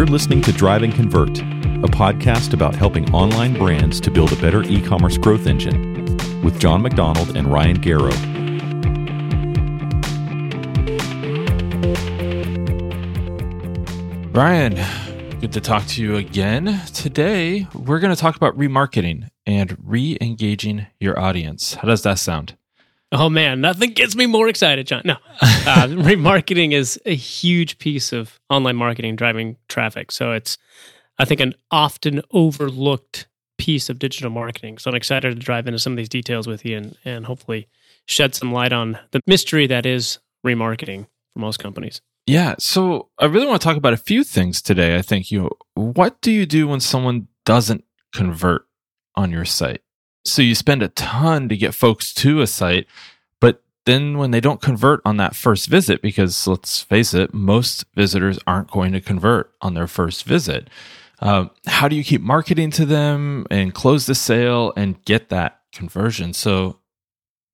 You're listening to Drive and Convert, a podcast about helping online brands to build a better e commerce growth engine with John McDonald and Ryan Garrow. Ryan, good to talk to you again. Today, we're going to talk about remarketing and re engaging your audience. How does that sound? Oh man, nothing gets me more excited, John. No, uh, remarketing is a huge piece of online marketing driving traffic. So it's, I think, an often overlooked piece of digital marketing. So I'm excited to drive into some of these details with you and, and hopefully shed some light on the mystery that is remarketing for most companies. Yeah. So I really want to talk about a few things today. I think you, know, what do you do when someone doesn't convert on your site? So you spend a ton to get folks to a site, but then when they don't convert on that first visit, because let's face it, most visitors aren't going to convert on their first visit. Um, how do you keep marketing to them and close the sale and get that conversion? So,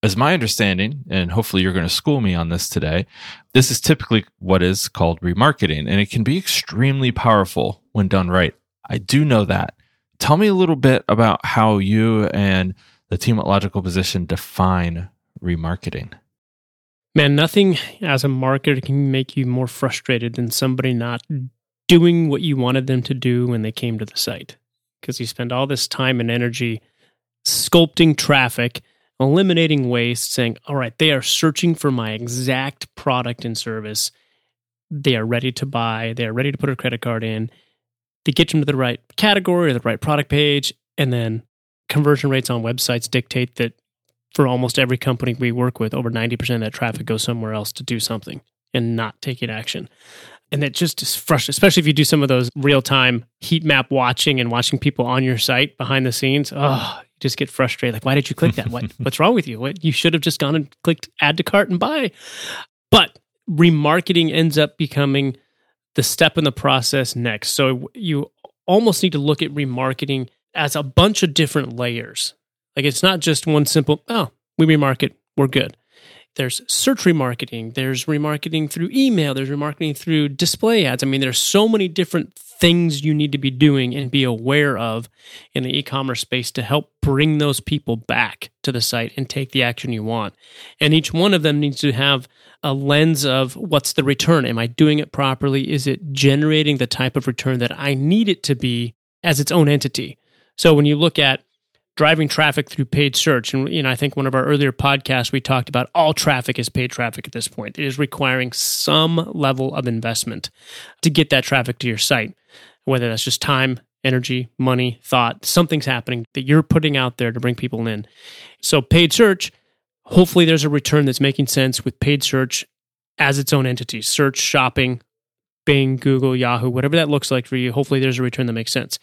as my understanding, and hopefully you're going to school me on this today, this is typically what is called remarketing, and it can be extremely powerful when done right. I do know that. Tell me a little bit about how you and the team at Logical Position define remarketing. Man, nothing as a marketer can make you more frustrated than somebody not doing what you wanted them to do when they came to the site. Because you spend all this time and energy sculpting traffic, eliminating waste, saying, all right, they are searching for my exact product and service. They are ready to buy, they are ready to put a credit card in to get them to the right category or the right product page. And then conversion rates on websites dictate that for almost every company we work with, over 90% of that traffic goes somewhere else to do something and not taking action. And that just is frustrating, especially if you do some of those real time heat map watching and watching people on your site behind the scenes. Oh, you just get frustrated. Like, why did you click that? What, what's wrong with you? What, you should have just gone and clicked add to cart and buy. But remarketing ends up becoming the step in the process next. So you almost need to look at remarketing as a bunch of different layers. Like it's not just one simple, oh, we remarket, we're good. There's search remarketing, there's remarketing through email, there's remarketing through display ads. I mean, there's so many different things you need to be doing and be aware of in the e-commerce space to help bring those people back to the site and take the action you want. And each one of them needs to have a lens of what's the return? Am I doing it properly? Is it generating the type of return that I need it to be as its own entity? So when you look at driving traffic through paid search, and you know, I think one of our earlier podcasts we talked about all traffic is paid traffic at this point. It is requiring some level of investment to get that traffic to your site, whether that's just time, energy, money, thought, something's happening that you're putting out there to bring people in. So paid search hopefully there's a return that's making sense with paid search as its own entity search shopping bing google yahoo whatever that looks like for you hopefully there's a return that makes sense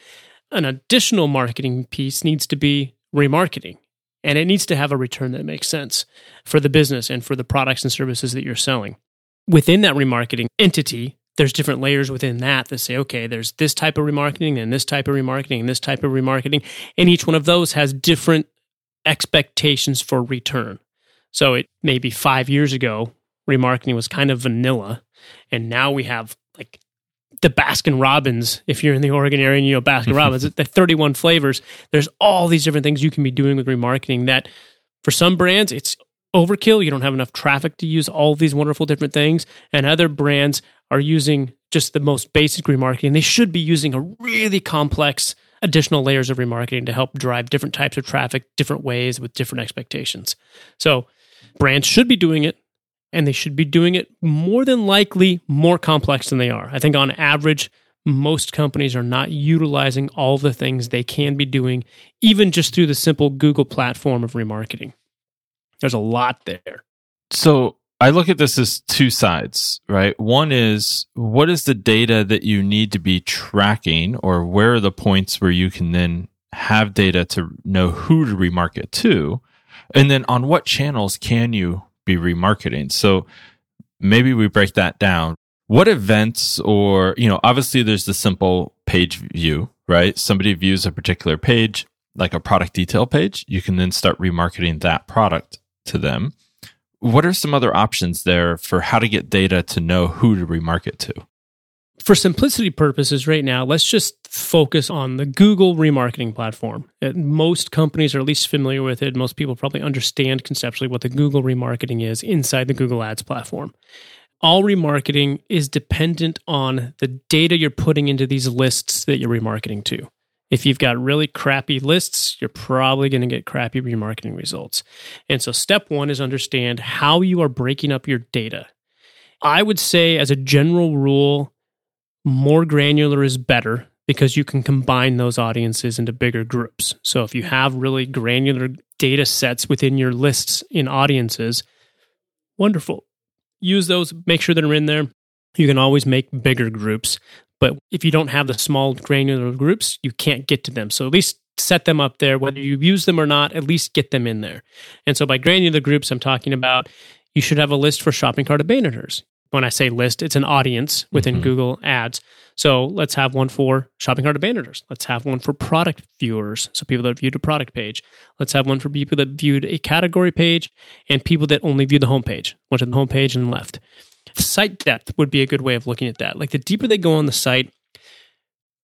an additional marketing piece needs to be remarketing and it needs to have a return that makes sense for the business and for the products and services that you're selling within that remarketing entity there's different layers within that that say, okay, there's this type of remarketing and this type of remarketing and this type of remarketing. And each one of those has different expectations for return. So it maybe five years ago, remarketing was kind of vanilla. And now we have the Baskin Robbins, if you're in the Oregon area and you know Baskin mm-hmm. Robbins, the 31 flavors. There's all these different things you can be doing with remarketing that for some brands, it's overkill. You don't have enough traffic to use all these wonderful different things. And other brands are using just the most basic remarketing. They should be using a really complex additional layers of remarketing to help drive different types of traffic, different ways with different expectations. So brands should be doing it and they should be doing it more than likely more complex than they are. I think on average, most companies are not utilizing all the things they can be doing, even just through the simple Google platform of remarketing. There's a lot there. So I look at this as two sides, right? One is what is the data that you need to be tracking, or where are the points where you can then have data to know who to remarket to? And then on what channels can you be remarketing? So maybe we break that down. What events or, you know, obviously there's the simple page view, right? Somebody views a particular page, like a product detail page. You can then start remarketing that product to them. What are some other options there for how to get data to know who to remarket to? For simplicity purposes right now, let's just focus on the Google remarketing platform. Most companies are at least familiar with it. Most people probably understand conceptually what the Google remarketing is inside the Google Ads platform. All remarketing is dependent on the data you're putting into these lists that you're remarketing to. If you've got really crappy lists, you're probably going to get crappy remarketing results. And so, step one is understand how you are breaking up your data. I would say, as a general rule, more granular is better because you can combine those audiences into bigger groups. So, if you have really granular data sets within your lists in audiences, wonderful. Use those, make sure they're in there. You can always make bigger groups. But if you don't have the small granular groups, you can't get to them. So at least set them up there, whether you use them or not, at least get them in there. And so by granular groups, I'm talking about you should have a list for shopping cart abandoners. When I say list, it's an audience within mm-hmm. Google Ads. So let's have one for shopping cart abandoners. Let's have one for product viewers. So people that viewed a product page. Let's have one for people that viewed a category page and people that only view the homepage, went to the homepage and left. Site depth would be a good way of looking at that. Like the deeper they go on the site,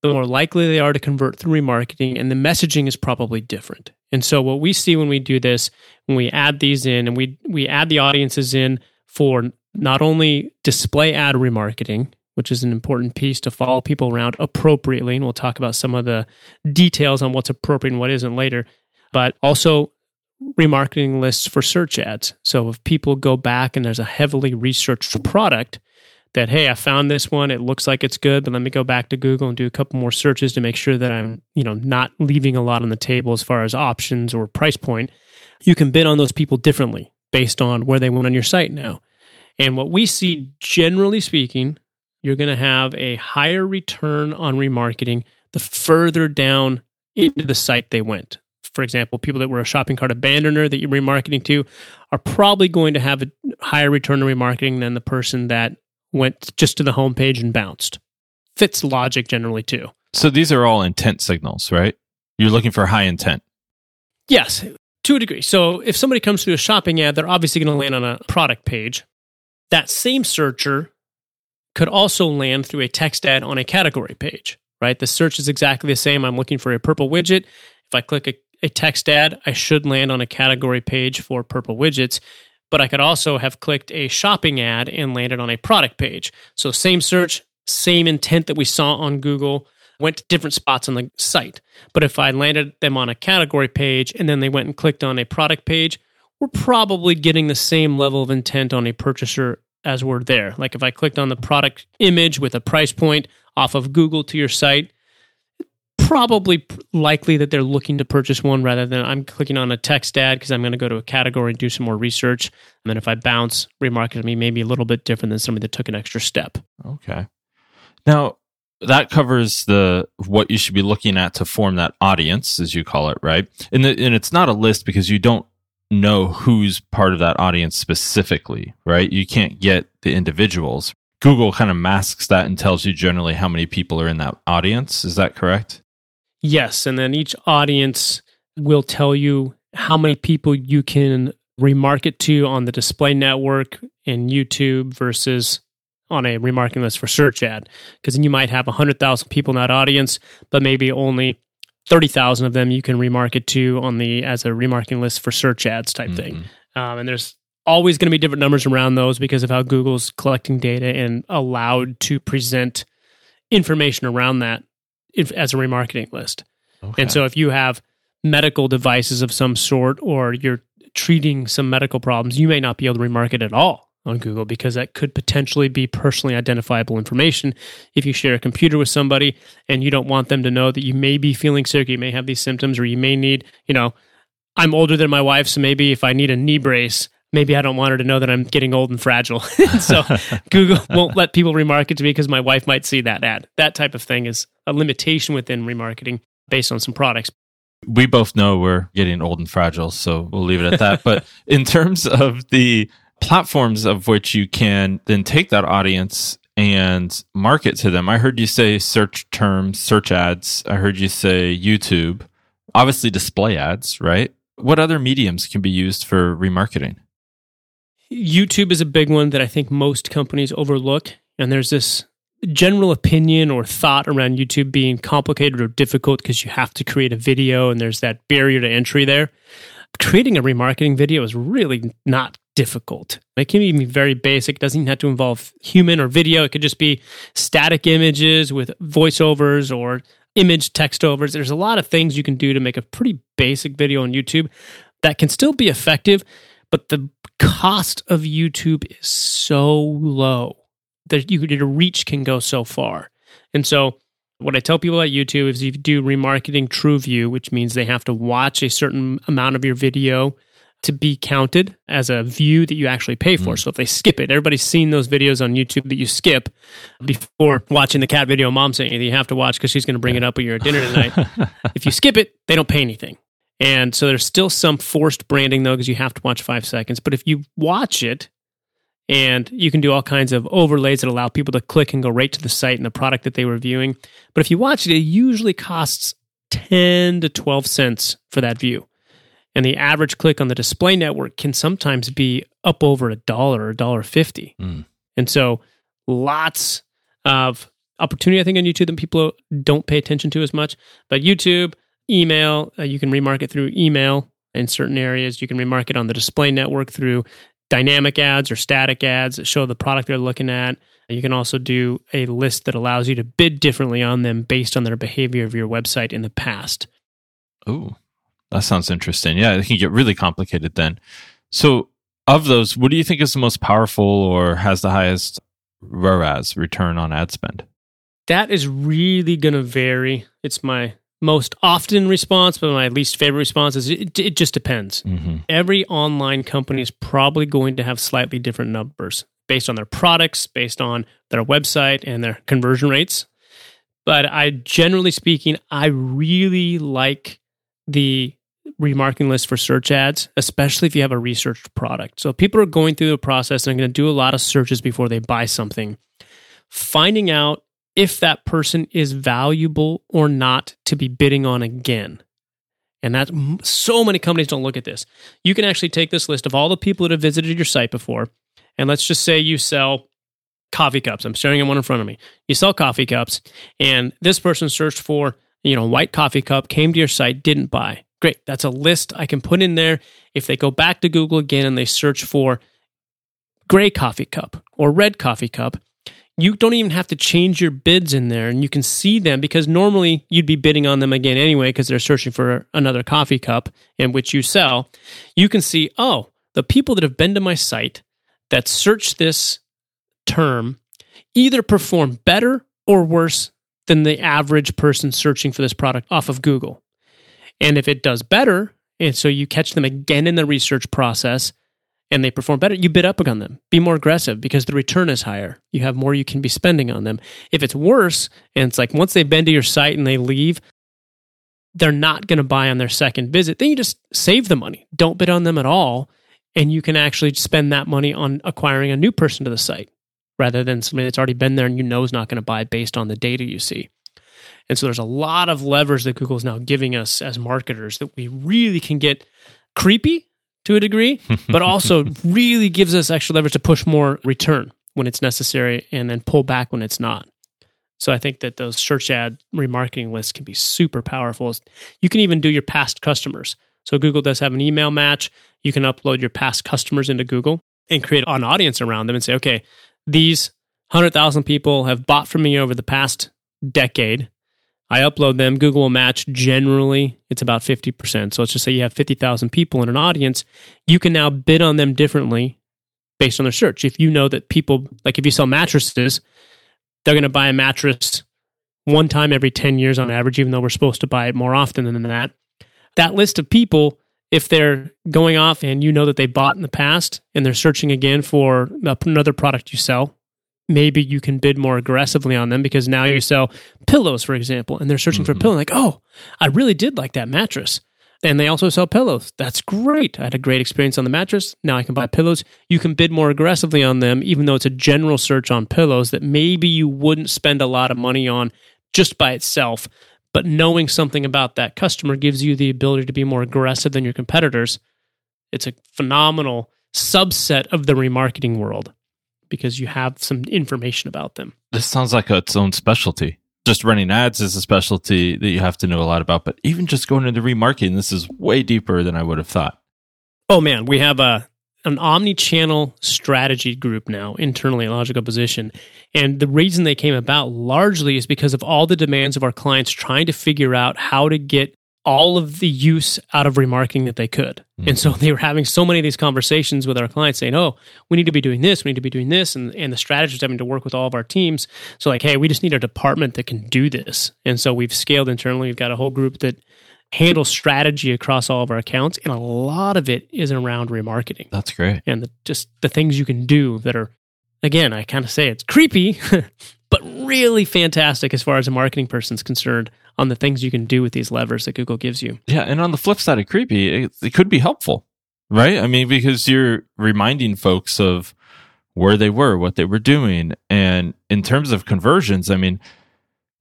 the more likely they are to convert through remarketing, and the messaging is probably different. And so, what we see when we do this, when we add these in and we we add the audiences in for not only display ad remarketing, which is an important piece to follow people around appropriately, and we'll talk about some of the details on what's appropriate and what isn't later, but also remarketing lists for search ads. So if people go back and there's a heavily researched product that, hey, I found this one, it looks like it's good, but let me go back to Google and do a couple more searches to make sure that I'm, you know, not leaving a lot on the table as far as options or price point. You can bid on those people differently based on where they went on your site now. And what we see, generally speaking, you're going to have a higher return on remarketing the further down into the site they went for example, people that were a shopping cart abandoner that you're remarketing to are probably going to have a higher return on remarketing than the person that went just to the homepage and bounced. Fits logic generally too. So these are all intent signals, right? You're looking for high intent. Yes, to a degree. So if somebody comes to a shopping ad, they're obviously going to land on a product page. That same searcher could also land through a text ad on a category page, right? The search is exactly the same. I'm looking for a purple widget. If I click a a text ad, I should land on a category page for purple widgets. But I could also have clicked a shopping ad and landed on a product page. So, same search, same intent that we saw on Google, went to different spots on the site. But if I landed them on a category page and then they went and clicked on a product page, we're probably getting the same level of intent on a purchaser as we're there. Like if I clicked on the product image with a price point off of Google to your site, probably likely that they're looking to purchase one rather than I'm clicking on a text ad because I'm going to go to a category and do some more research. And then if I bounce, remarketing me maybe a little bit different than somebody that took an extra step. Okay. Now that covers the what you should be looking at to form that audience, as you call it, right? And the, and it's not a list because you don't know who's part of that audience specifically, right? You can't get the individuals. Google kind of masks that and tells you generally how many people are in that audience. Is that correct? Yes. And then each audience will tell you how many people you can remarket to on the display network in YouTube versus on a remarketing list for search ad. Because then you might have 100,000 people in that audience, but maybe only 30,000 of them you can remarket to on the as a remarketing list for search ads type mm-hmm. thing. Um, and there's always going to be different numbers around those because of how Google's collecting data and allowed to present information around that if, as a remarketing list. Okay. And so if you have medical devices of some sort or you're treating some medical problems, you may not be able to remarket at all on Google because that could potentially be personally identifiable information. If you share a computer with somebody and you don't want them to know that you may be feeling sick, you may have these symptoms, or you may need, you know, I'm older than my wife, so maybe if I need a knee brace, maybe I don't want her to know that I'm getting old and fragile. so Google won't let people remarket to me because my wife might see that ad. That type of thing is a limitation within remarketing based on some products. We both know we're getting old and fragile, so we'll leave it at that. but in terms of the platforms of which you can then take that audience and market to them, I heard you say search terms, search ads. I heard you say YouTube, obviously display ads, right? What other mediums can be used for remarketing? YouTube is a big one that I think most companies overlook. And there's this general opinion or thought around YouTube being complicated or difficult because you have to create a video and there's that barrier to entry there. Creating a remarketing video is really not difficult. It can even be very basic. It doesn't even have to involve human or video. It could just be static images with voiceovers or image text overs. There's a lot of things you can do to make a pretty basic video on YouTube that can still be effective, but the cost of YouTube is so low that you your reach can go so far. And so what I tell people at YouTube is if you do remarketing TrueView, which means they have to watch a certain amount of your video to be counted as a view that you actually pay for. Mm. So if they skip it, everybody's seen those videos on YouTube that you skip before watching the cat video mom saying that you have to watch because she's going to bring it up when you're at dinner tonight. if you skip it, they don't pay anything. And so there's still some forced branding though, because you have to watch five seconds. But if you watch it, and you can do all kinds of overlays that allow people to click and go right to the site and the product that they were viewing. But if you watch it, it usually costs 10 to 12 cents for that view. And the average click on the display network can sometimes be up over a dollar or a dollar fifty. Mm. And so lots of opportunity, I think, on YouTube that people don't pay attention to as much. But YouTube, email, uh, you can remarket through email in certain areas. You can remarket on the display network through dynamic ads or static ads that show the product they're looking at. You can also do a list that allows you to bid differently on them based on their behavior of your website in the past. Oh, that sounds interesting. Yeah, it can get really complicated then. So, of those, what do you think is the most powerful or has the highest ROAS, return on ad spend? That is really going to vary. It's my most often response, but my least favorite response is it, it just depends. Mm-hmm. Every online company is probably going to have slightly different numbers based on their products, based on their website and their conversion rates. But I generally speaking, I really like the remarketing list for search ads, especially if you have a researched product. So people are going through the process and are going to do a lot of searches before they buy something. Finding out if that person is valuable or not to be bidding on again. And that so many companies don't look at this. You can actually take this list of all the people that have visited your site before, and let's just say you sell coffee cups. I'm staring at one in front of me. You sell coffee cups, and this person searched for, you know, white coffee cup, came to your site, didn't buy. Great. That's a list I can put in there. If they go back to Google again and they search for gray coffee cup or red coffee cup, you don't even have to change your bids in there and you can see them because normally you'd be bidding on them again anyway because they're searching for another coffee cup in which you sell. You can see, oh, the people that have been to my site that search this term either perform better or worse than the average person searching for this product off of Google. And if it does better, and so you catch them again in the research process, and they perform better, you bid up on them. Be more aggressive because the return is higher. You have more you can be spending on them. If it's worse, and it's like once they've been to your site and they leave, they're not going to buy on their second visit, then you just save the money. Don't bid on them at all. And you can actually spend that money on acquiring a new person to the site rather than somebody that's already been there and you know is not going to buy based on the data you see. And so there's a lot of levers that Google's now giving us as marketers that we really can get creepy to a degree, but also really gives us extra leverage to push more return when it's necessary and then pull back when it's not. So I think that those search ad remarketing lists can be super powerful. You can even do your past customers. So Google does have an email match. You can upload your past customers into Google and create an audience around them and say, okay, these 100,000 people have bought from me over the past decade. I upload them. Google will match generally, it's about 50%. So let's just say you have 50,000 people in an audience. You can now bid on them differently based on their search. If you know that people, like if you sell mattresses, they're going to buy a mattress one time every 10 years on average, even though we're supposed to buy it more often than that. That list of people, if they're going off and you know that they bought in the past and they're searching again for another product you sell, maybe you can bid more aggressively on them because now you sell pillows, for example, and they're searching mm-hmm. for a pillow. Like, oh, I really did like that mattress. And they also sell pillows. That's great. I had a great experience on the mattress. Now I can buy pillows. You can bid more aggressively on them, even though it's a general search on pillows that maybe you wouldn't spend a lot of money on just by itself. But knowing something about that customer gives you the ability to be more aggressive than your competitors. It's a phenomenal subset of the remarketing world because you have some information about them. This sounds like its own specialty. Just running ads is a specialty that you have to know a lot about, but even just going into remarketing, this is way deeper than I would have thought. Oh man, we have a an omni-channel strategy group now internally at Logical Position. And the reason they came about largely is because of all the demands of our clients trying to figure out how to get all of the use out of remarketing that they could. Mm-hmm. And so they were having so many of these conversations with our clients saying, oh, we need to be doing this, we need to be doing this. And, and the strategists having to work with all of our teams. So, like, hey, we just need a department that can do this. And so we've scaled internally. We've got a whole group that handles strategy across all of our accounts and a lot of it is around remarketing that's great and the, just the things you can do that are again i kind of say it's creepy but really fantastic as far as a marketing person's concerned on the things you can do with these levers that google gives you yeah and on the flip side of creepy it, it could be helpful right i mean because you're reminding folks of where they were what they were doing and in terms of conversions i mean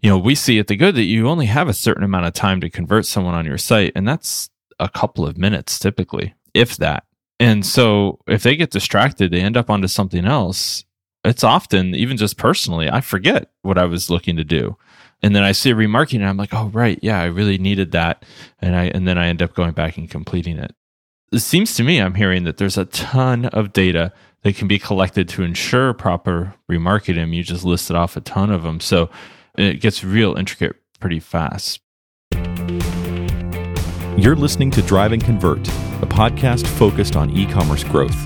you know, we see at the good that you only have a certain amount of time to convert someone on your site, and that's a couple of minutes typically, if that. And so if they get distracted, they end up onto something else. It's often, even just personally, I forget what I was looking to do. And then I see a remarketing and I'm like, oh right, yeah, I really needed that. And I and then I end up going back and completing it. It seems to me I'm hearing that there's a ton of data that can be collected to ensure proper remarketing. You just listed off a ton of them. So it gets real intricate pretty fast. You're listening to Drive and Convert, a podcast focused on e commerce growth.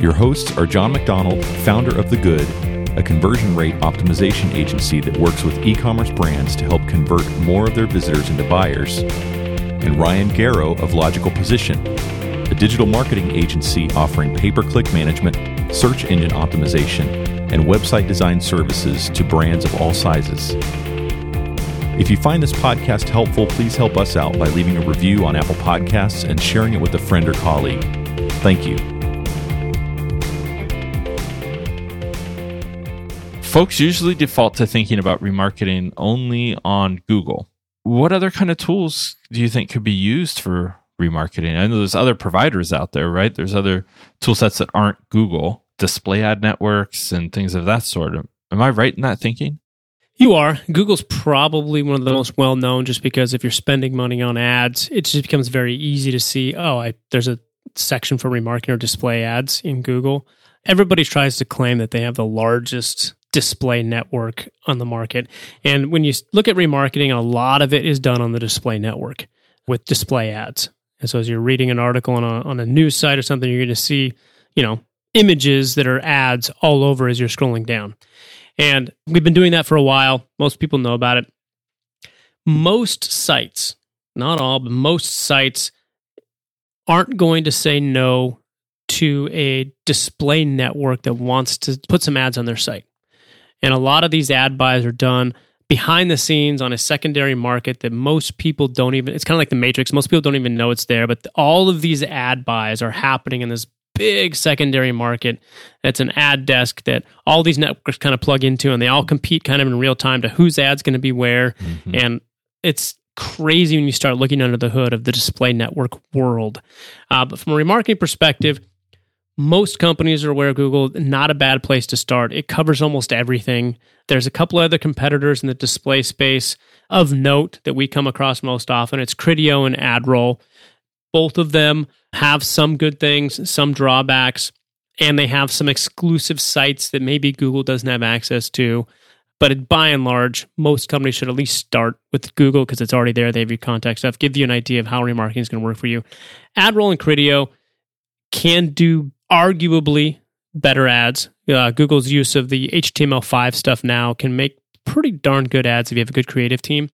Your hosts are John McDonald, founder of The Good, a conversion rate optimization agency that works with e commerce brands to help convert more of their visitors into buyers, and Ryan Garrow of Logical Position, a digital marketing agency offering pay per click management, search engine optimization, and website design services to brands of all sizes. If you find this podcast helpful, please help us out by leaving a review on Apple Podcasts and sharing it with a friend or colleague. Thank you. Folks usually default to thinking about remarketing only on Google. What other kind of tools do you think could be used for remarketing? I know there's other providers out there, right? There's other tool sets that aren't Google display ad networks and things of that sort. Am I right in that thinking? You are. Google's probably one of the most well known just because if you're spending money on ads, it just becomes very easy to see, oh, I, there's a section for remarketing or display ads in Google. Everybody tries to claim that they have the largest display network on the market. And when you look at remarketing, a lot of it is done on the display network with display ads. And so as you're reading an article on a, on a news site or something, you're going to see, you know, images that are ads all over as you're scrolling down. And we've been doing that for a while. Most people know about it. Most sites, not all, but most sites aren't going to say no to a display network that wants to put some ads on their site. And a lot of these ad buys are done behind the scenes on a secondary market that most people don't even it's kind of like the matrix most people don't even know it's there but all of these ad buys are happening in this big secondary market. It's an ad desk that all these networks kind of plug into, and they all compete kind of in real time to whose ad's going to be where. Mm-hmm. And it's crazy when you start looking under the hood of the display network world. Uh, but from a remarketing perspective, most companies are aware of Google. Not a bad place to start. It covers almost everything. There's a couple other competitors in the display space of note that we come across most often. It's Criteo and AdRoll. Both of them have some good things, some drawbacks, and they have some exclusive sites that maybe Google doesn't have access to. But by and large, most companies should at least start with Google because it's already there. They have your contact stuff, give you an idea of how remarketing is going to work for you. AdRoll and Criteo can do arguably better ads. Uh, Google's use of the HTML5 stuff now can make pretty darn good ads if you have a good creative team.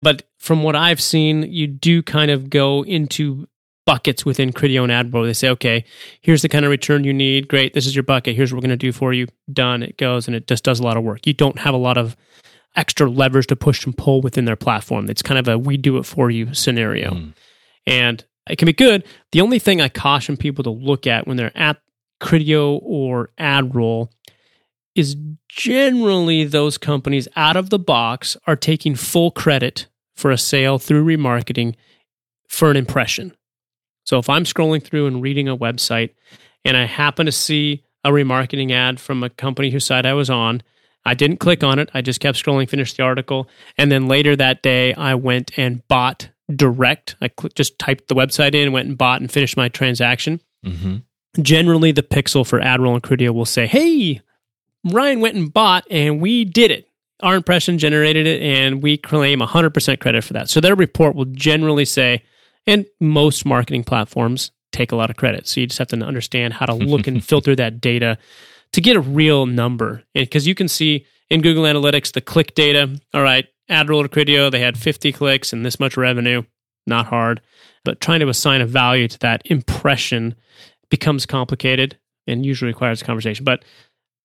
But from what I've seen, you do kind of go into buckets within Criteo and AdRoll. They say, okay, here's the kind of return you need. Great, this is your bucket. Here's what we're going to do for you. Done. It goes, and it just does a lot of work. You don't have a lot of extra levers to push and pull within their platform. It's kind of a we do it for you scenario. Mm. And it can be good. The only thing I caution people to look at when they're at Criteo or AdRoll is generally those companies out of the box are taking full credit for a sale through remarketing for an impression. So if I'm scrolling through and reading a website and I happen to see a remarketing ad from a company whose site I was on, I didn't click on it. I just kept scrolling, finished the article. And then later that day, I went and bought direct. I cl- just typed the website in, went and bought and finished my transaction. Mm-hmm. Generally, the pixel for AdRoll and Criteo will say, Hey, Ryan went and bought and we did it. Our impression generated it and we claim 100% credit for that. So their report will generally say, and most marketing platforms take a lot of credit. So you just have to understand how to look and filter that data to get a real number. Because you can see in Google Analytics the click data. All right, AdRoll or Criteo, they had 50 clicks and this much revenue. Not hard. But trying to assign a value to that impression becomes complicated and usually requires a conversation. But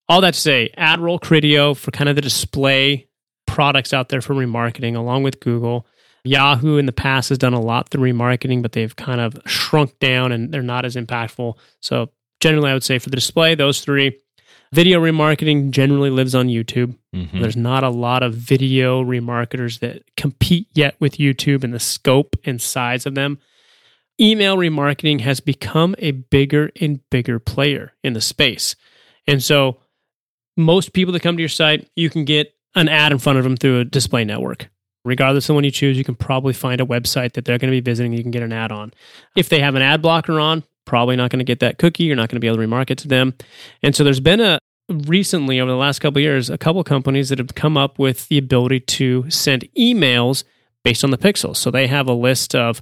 all that to say, AdRoll, Criteo for kind of the display products out there for remarketing, along with Google. Yahoo in the past has done a lot through remarketing, but they've kind of shrunk down and they're not as impactful. So generally, I would say for the display, those three. Video remarketing generally lives on YouTube. Mm-hmm. There's not a lot of video remarketers that compete yet with YouTube and the scope and size of them. Email remarketing has become a bigger and bigger player in the space. And so, most people that come to your site, you can get an ad in front of them through a display network. Regardless of when you choose, you can probably find a website that they're going to be visiting you can get an ad on. If they have an ad blocker on, probably not going to get that cookie. You're not going to be able to remarket to them. And so there's been a recently over the last couple years, a couple companies that have come up with the ability to send emails based on the pixels. So they have a list of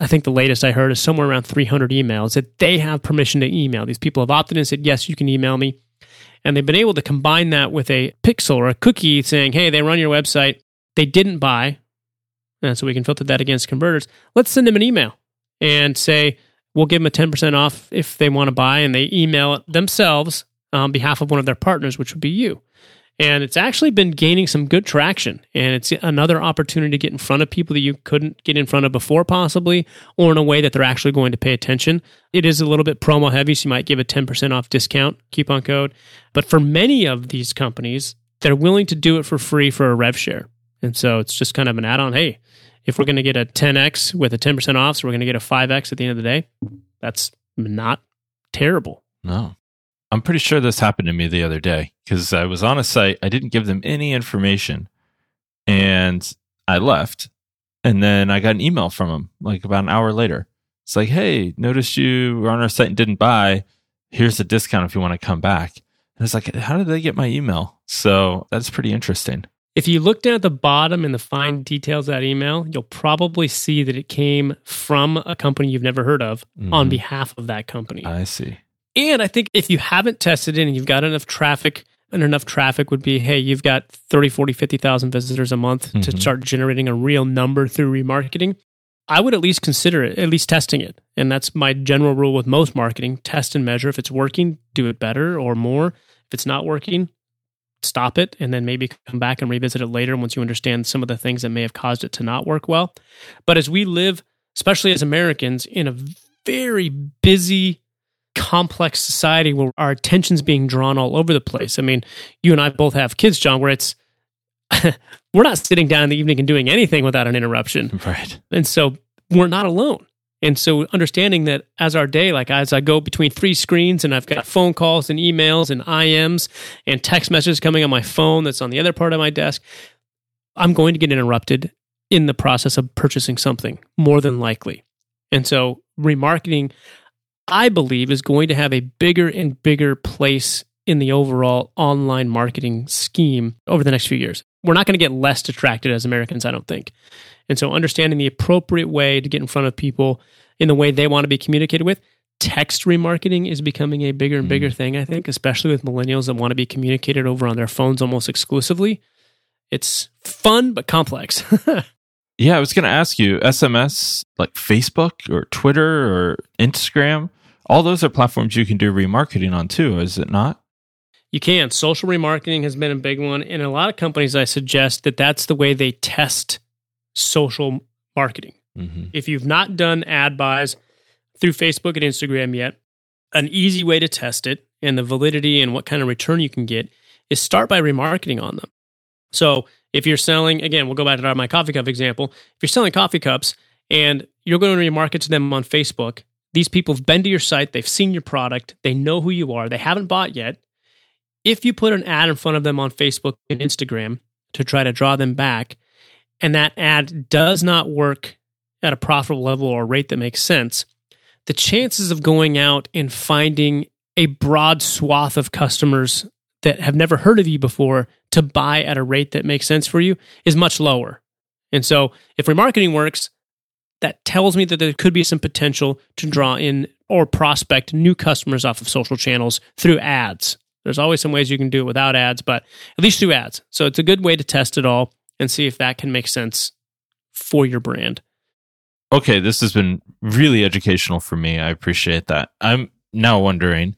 I think the latest I heard is somewhere around 300 emails that they have permission to email. These people have opted in and said, yes, you can email me. And they've been able to combine that with a pixel or a cookie saying, hey, they run your website, they didn't buy. And so we can filter that against converters. Let's send them an email and say, we'll give them a 10% off if they want to buy. And they email it themselves on behalf of one of their partners, which would be you. And it's actually been gaining some good traction. And it's another opportunity to get in front of people that you couldn't get in front of before, possibly, or in a way that they're actually going to pay attention. It is a little bit promo heavy, so you might give a 10% off discount coupon code. But for many of these companies, they're willing to do it for free for a rev share. And so it's just kind of an add on. Hey, if we're going to get a 10x with a 10% off, so we're going to get a 5x at the end of the day, that's not terrible. No. I'm pretty sure this happened to me the other day because I was on a site. I didn't give them any information and I left. And then I got an email from them like about an hour later. It's like, hey, noticed you were on our site and didn't buy. Here's a discount if you want to come back. And it's like, how did they get my email? So that's pretty interesting. If you look down at the bottom in the fine details of that email, you'll probably see that it came from a company you've never heard of Mhm. on behalf of that company. I see. And I think if you haven't tested it and you've got enough traffic, and enough traffic would be, hey, you've got 30, 40, 50,000 visitors a month to Mhm. start generating a real number through remarketing. I would at least consider it, at least testing it. And that's my general rule with most marketing test and measure. If it's working, do it better or more. If it's not working, stop it and then maybe come back and revisit it later once you understand some of the things that may have caused it to not work well. But as we live, especially as Americans, in a very busy, complex society where our attention's being drawn all over the place. I mean, you and I both have kids, John, where it's we're not sitting down in the evening and doing anything without an interruption. Right. And so we're not alone. And so understanding that as our day, like as I go between three screens and I've got phone calls and emails and IMs and text messages coming on my phone that's on the other part of my desk, I'm going to get interrupted in the process of purchasing something more than likely. And so remarketing, I believe, is going to have a bigger and bigger place in the overall online marketing scheme over the next few years. We're not going to get less distracted as Americans, I don't think. And so, understanding the appropriate way to get in front of people in the way they want to be communicated with, text remarketing is becoming a bigger and mm. bigger thing, I think, especially with millennials that want to be communicated over on their phones almost exclusively. It's fun, but complex. Yeah, I was going to ask you SMS, like Facebook or Twitter or Instagram. All those are platforms you can do remarketing on too, is it not? You can. Social remarketing has been a big one. And a lot of companies, I suggest that that's the way they test social marketing. Mm-hmm. If you've not done ad buys through Facebook and Instagram yet, an easy way to test it and the validity and what kind of return you can get is start by remarketing on them. So if you're selling, again, we'll go back to my coffee cup example. If you're selling coffee cups and you're going to remarket to them on Facebook, these people have been to your site, they've seen your product, they know who you are, they haven't bought yet. If you put an ad in front of them on Facebook and Instagram to try to draw them back, and that ad does not work at a profitable level or rate that makes sense, the chances of going out and finding a broad swath of customers that have never heard of you before to buy at a rate that makes sense for you is much lower. And so, if remarketing works, that tells me that there could be some potential to draw in or prospect new customers off of social channels through ads. There's always some ways you can do it without ads, but at least through ads. So it's a good way to test it all and see if that can make sense for your brand. Okay, this has been really educational for me. I appreciate that. I'm now wondering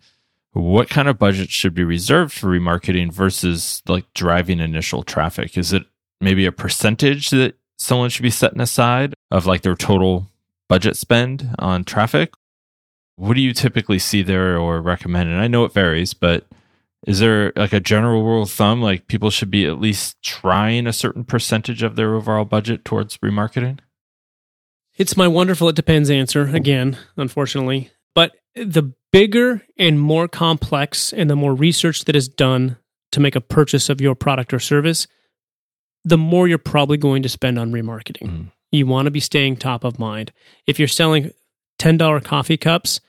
what kind of budget should be reserved for remarketing versus like driving initial traffic? Is it maybe a percentage that someone should be setting aside of like their total budget spend on traffic? What do you typically see there or recommend? And I know it varies, but is there like a general rule of thumb like people should be at least trying a certain percentage of their overall budget towards remarketing? It's my wonderful it depends answer again, unfortunately. But the bigger and more complex and the more research that is done to make a purchase of your product or service, the more you're probably going to spend on remarketing. Mm. You want to be staying top of mind. If you're selling $10 coffee cups,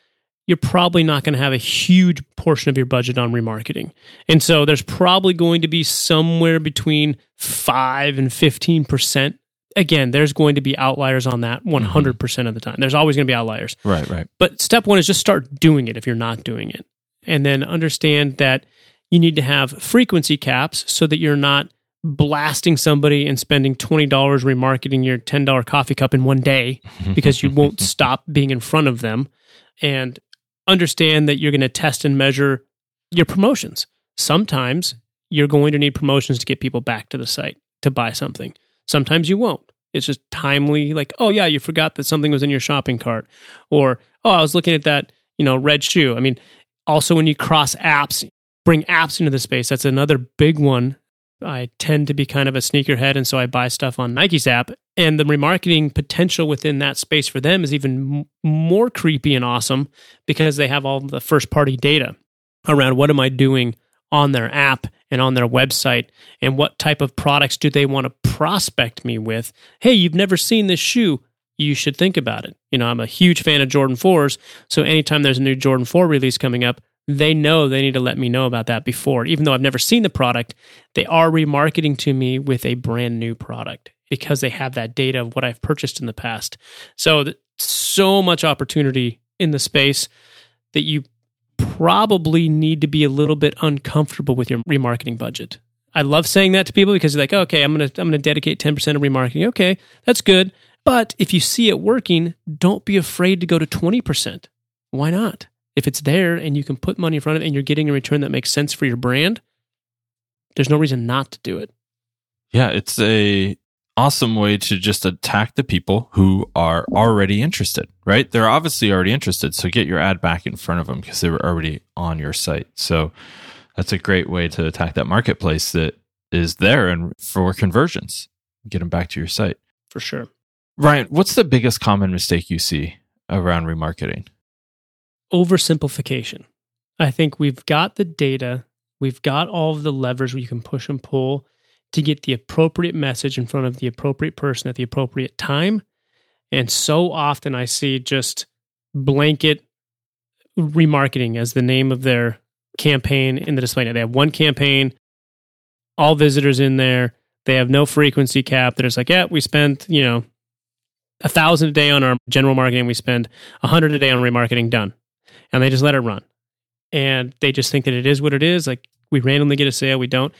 you're probably not going to have a huge portion of your budget on remarketing. And so there's probably going to be somewhere between 5 and 15%. Again, there's going to be outliers on that 100% mm-hmm. percent of the time. There's always going to be outliers. Right, right. But step 1 is just start doing it if you're not doing it. And then understand that you need to have frequency caps so that you're not blasting somebody and spending $20 remarketing your $10 coffee cup in one day because you won't stop being in front of them. And understand that you're going to test and measure your promotions. Sometimes you're going to need promotions to get people back to the site to buy something. Sometimes you won't. It's just timely, like, oh, yeah, you forgot that something was in your shopping cart. Or, oh, I was looking at that, you know, red shoe. I mean, also when you cross apps, bring apps into the space, that's another big one I tend to be kind of a sneakerhead, and so I buy stuff on Nike's app. And the remarketing potential within that space for them is even m- more creepy and awesome because they have all the first party data around what am I doing on their app and on their website and what type of products do they want to prospect me with. Hey, you've never seen this shoe. You should think about it. You know, I'm a huge fan of Jordan 4s. So anytime there's a new Jordan 4 release coming up, they know they need to let me know about that before. Even though I've never seen the product, they are remarketing to me with a brand new product because they have that data of what I've purchased in the past. So, so much opportunity in the space that you probably need to be a little bit uncomfortable with your remarketing budget. I love saying that to people because they're like, okay, I'm gonna I'm gonna dedicate 10% of remarketing. Okay, that's good. But if you see it working, don't be afraid to go to 20%. Why not? If it's there and you can put money in front of it and you're getting a return that makes sense for your brand, there's no reason not to do it. Yeah, it's a awesome way to just attack the people who are already interested, right? They're obviously already interested, so get your ad back in front of them because they were already on your site. So that's a great way to attack that marketplace that is there and for conversions. Get them back to your site. For sure. Ryan, what's the biggest common mistake you see around remarketing? Oversimplification. I think we've got the data, we've got all of the levers we can push and pull to get the appropriate message in front of the appropriate person at the appropriate time. And so often I see just blanket remarketing as the name of their campaign in the display. Now they have one campaign, all visitors in there. They have no frequency cap. They're just like, yeah, we spent, you know, a thousand a day on our general marketing. We spend a hundred a day on remarketing. Done and they just let it run. And they just think that it is what it is. Like we randomly get a sale, we don't.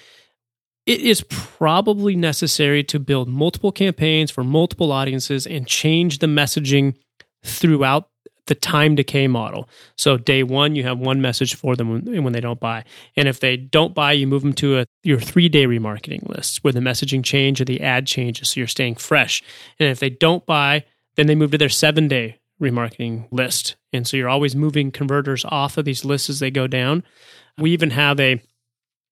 It is probably necessary to build multiple campaigns for multiple audiences and change the messaging throughout the time decay model. So day one, you have one message for them when, when they don't buy, and if they don't buy, you move them to a, your three day remarketing list where the messaging change or the ad changes, so you're staying fresh. And if they don't buy, then they move to their seven day remarketing list. And so you're always moving converters off of these lists as they go down. We even have a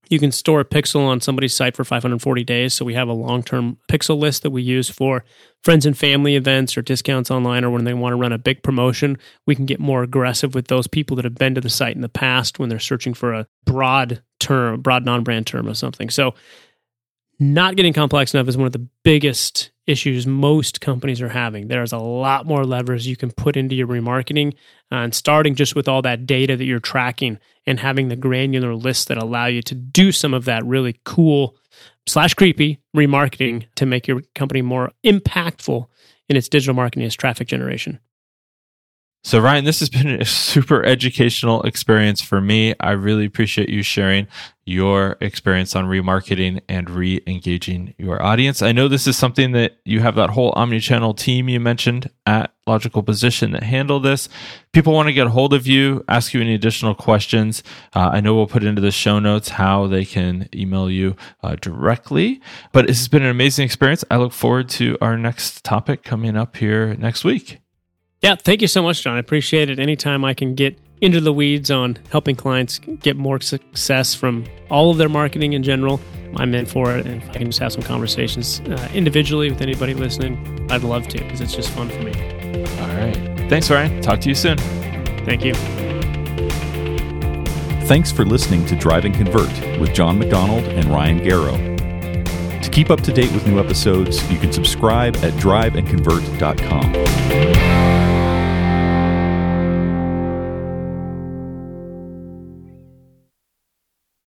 You can store a pixel on somebody's site for 540 days. So we have a long term pixel list that we use for friends and family events or discounts online or when they want to run a big promotion. We can get more aggressive with those people that have been to the site in the past when they're searching for a broad term, broad non brand term or something. So not getting complex enough is one of the biggest issues most companies are having. There's a lot more levers you can put into your remarketing, uh, and starting just with all that data that you're tracking and having the granular lists that allow you to do some of that really cool slash creepy remarketing to make your company more impactful in its digital marketing as traffic generation. So, Ryan, this has been a super educational experience for me. I really appreciate you sharing your experience on remarketing and re engaging your audience. I know this is something that you have that whole omni-channel team you mentioned at Logical Position that handle this. People want to get a hold of you, ask you any additional questions. Uh, I know we'll put into the show notes how they can email you uh, directly. But this has been an amazing experience. I look forward to our next topic coming up here next week. Yeah, thank you so much, Jon. I appreciate it. Anytime I can get into the weeds on helping clients get more success from all of their marketing in general, I'm in for it. And if I can just have some conversations uh, individually with anybody listening, I'd love to because it's just fun for me. All right. Thanks, Ryan. Talk to you soon. Thank you. Thanks for listening to Drive and Convert with Jon MacDonald and Ryan Garrow. To keep up to date with new episodes, you can subscribe at driveandconvert.com.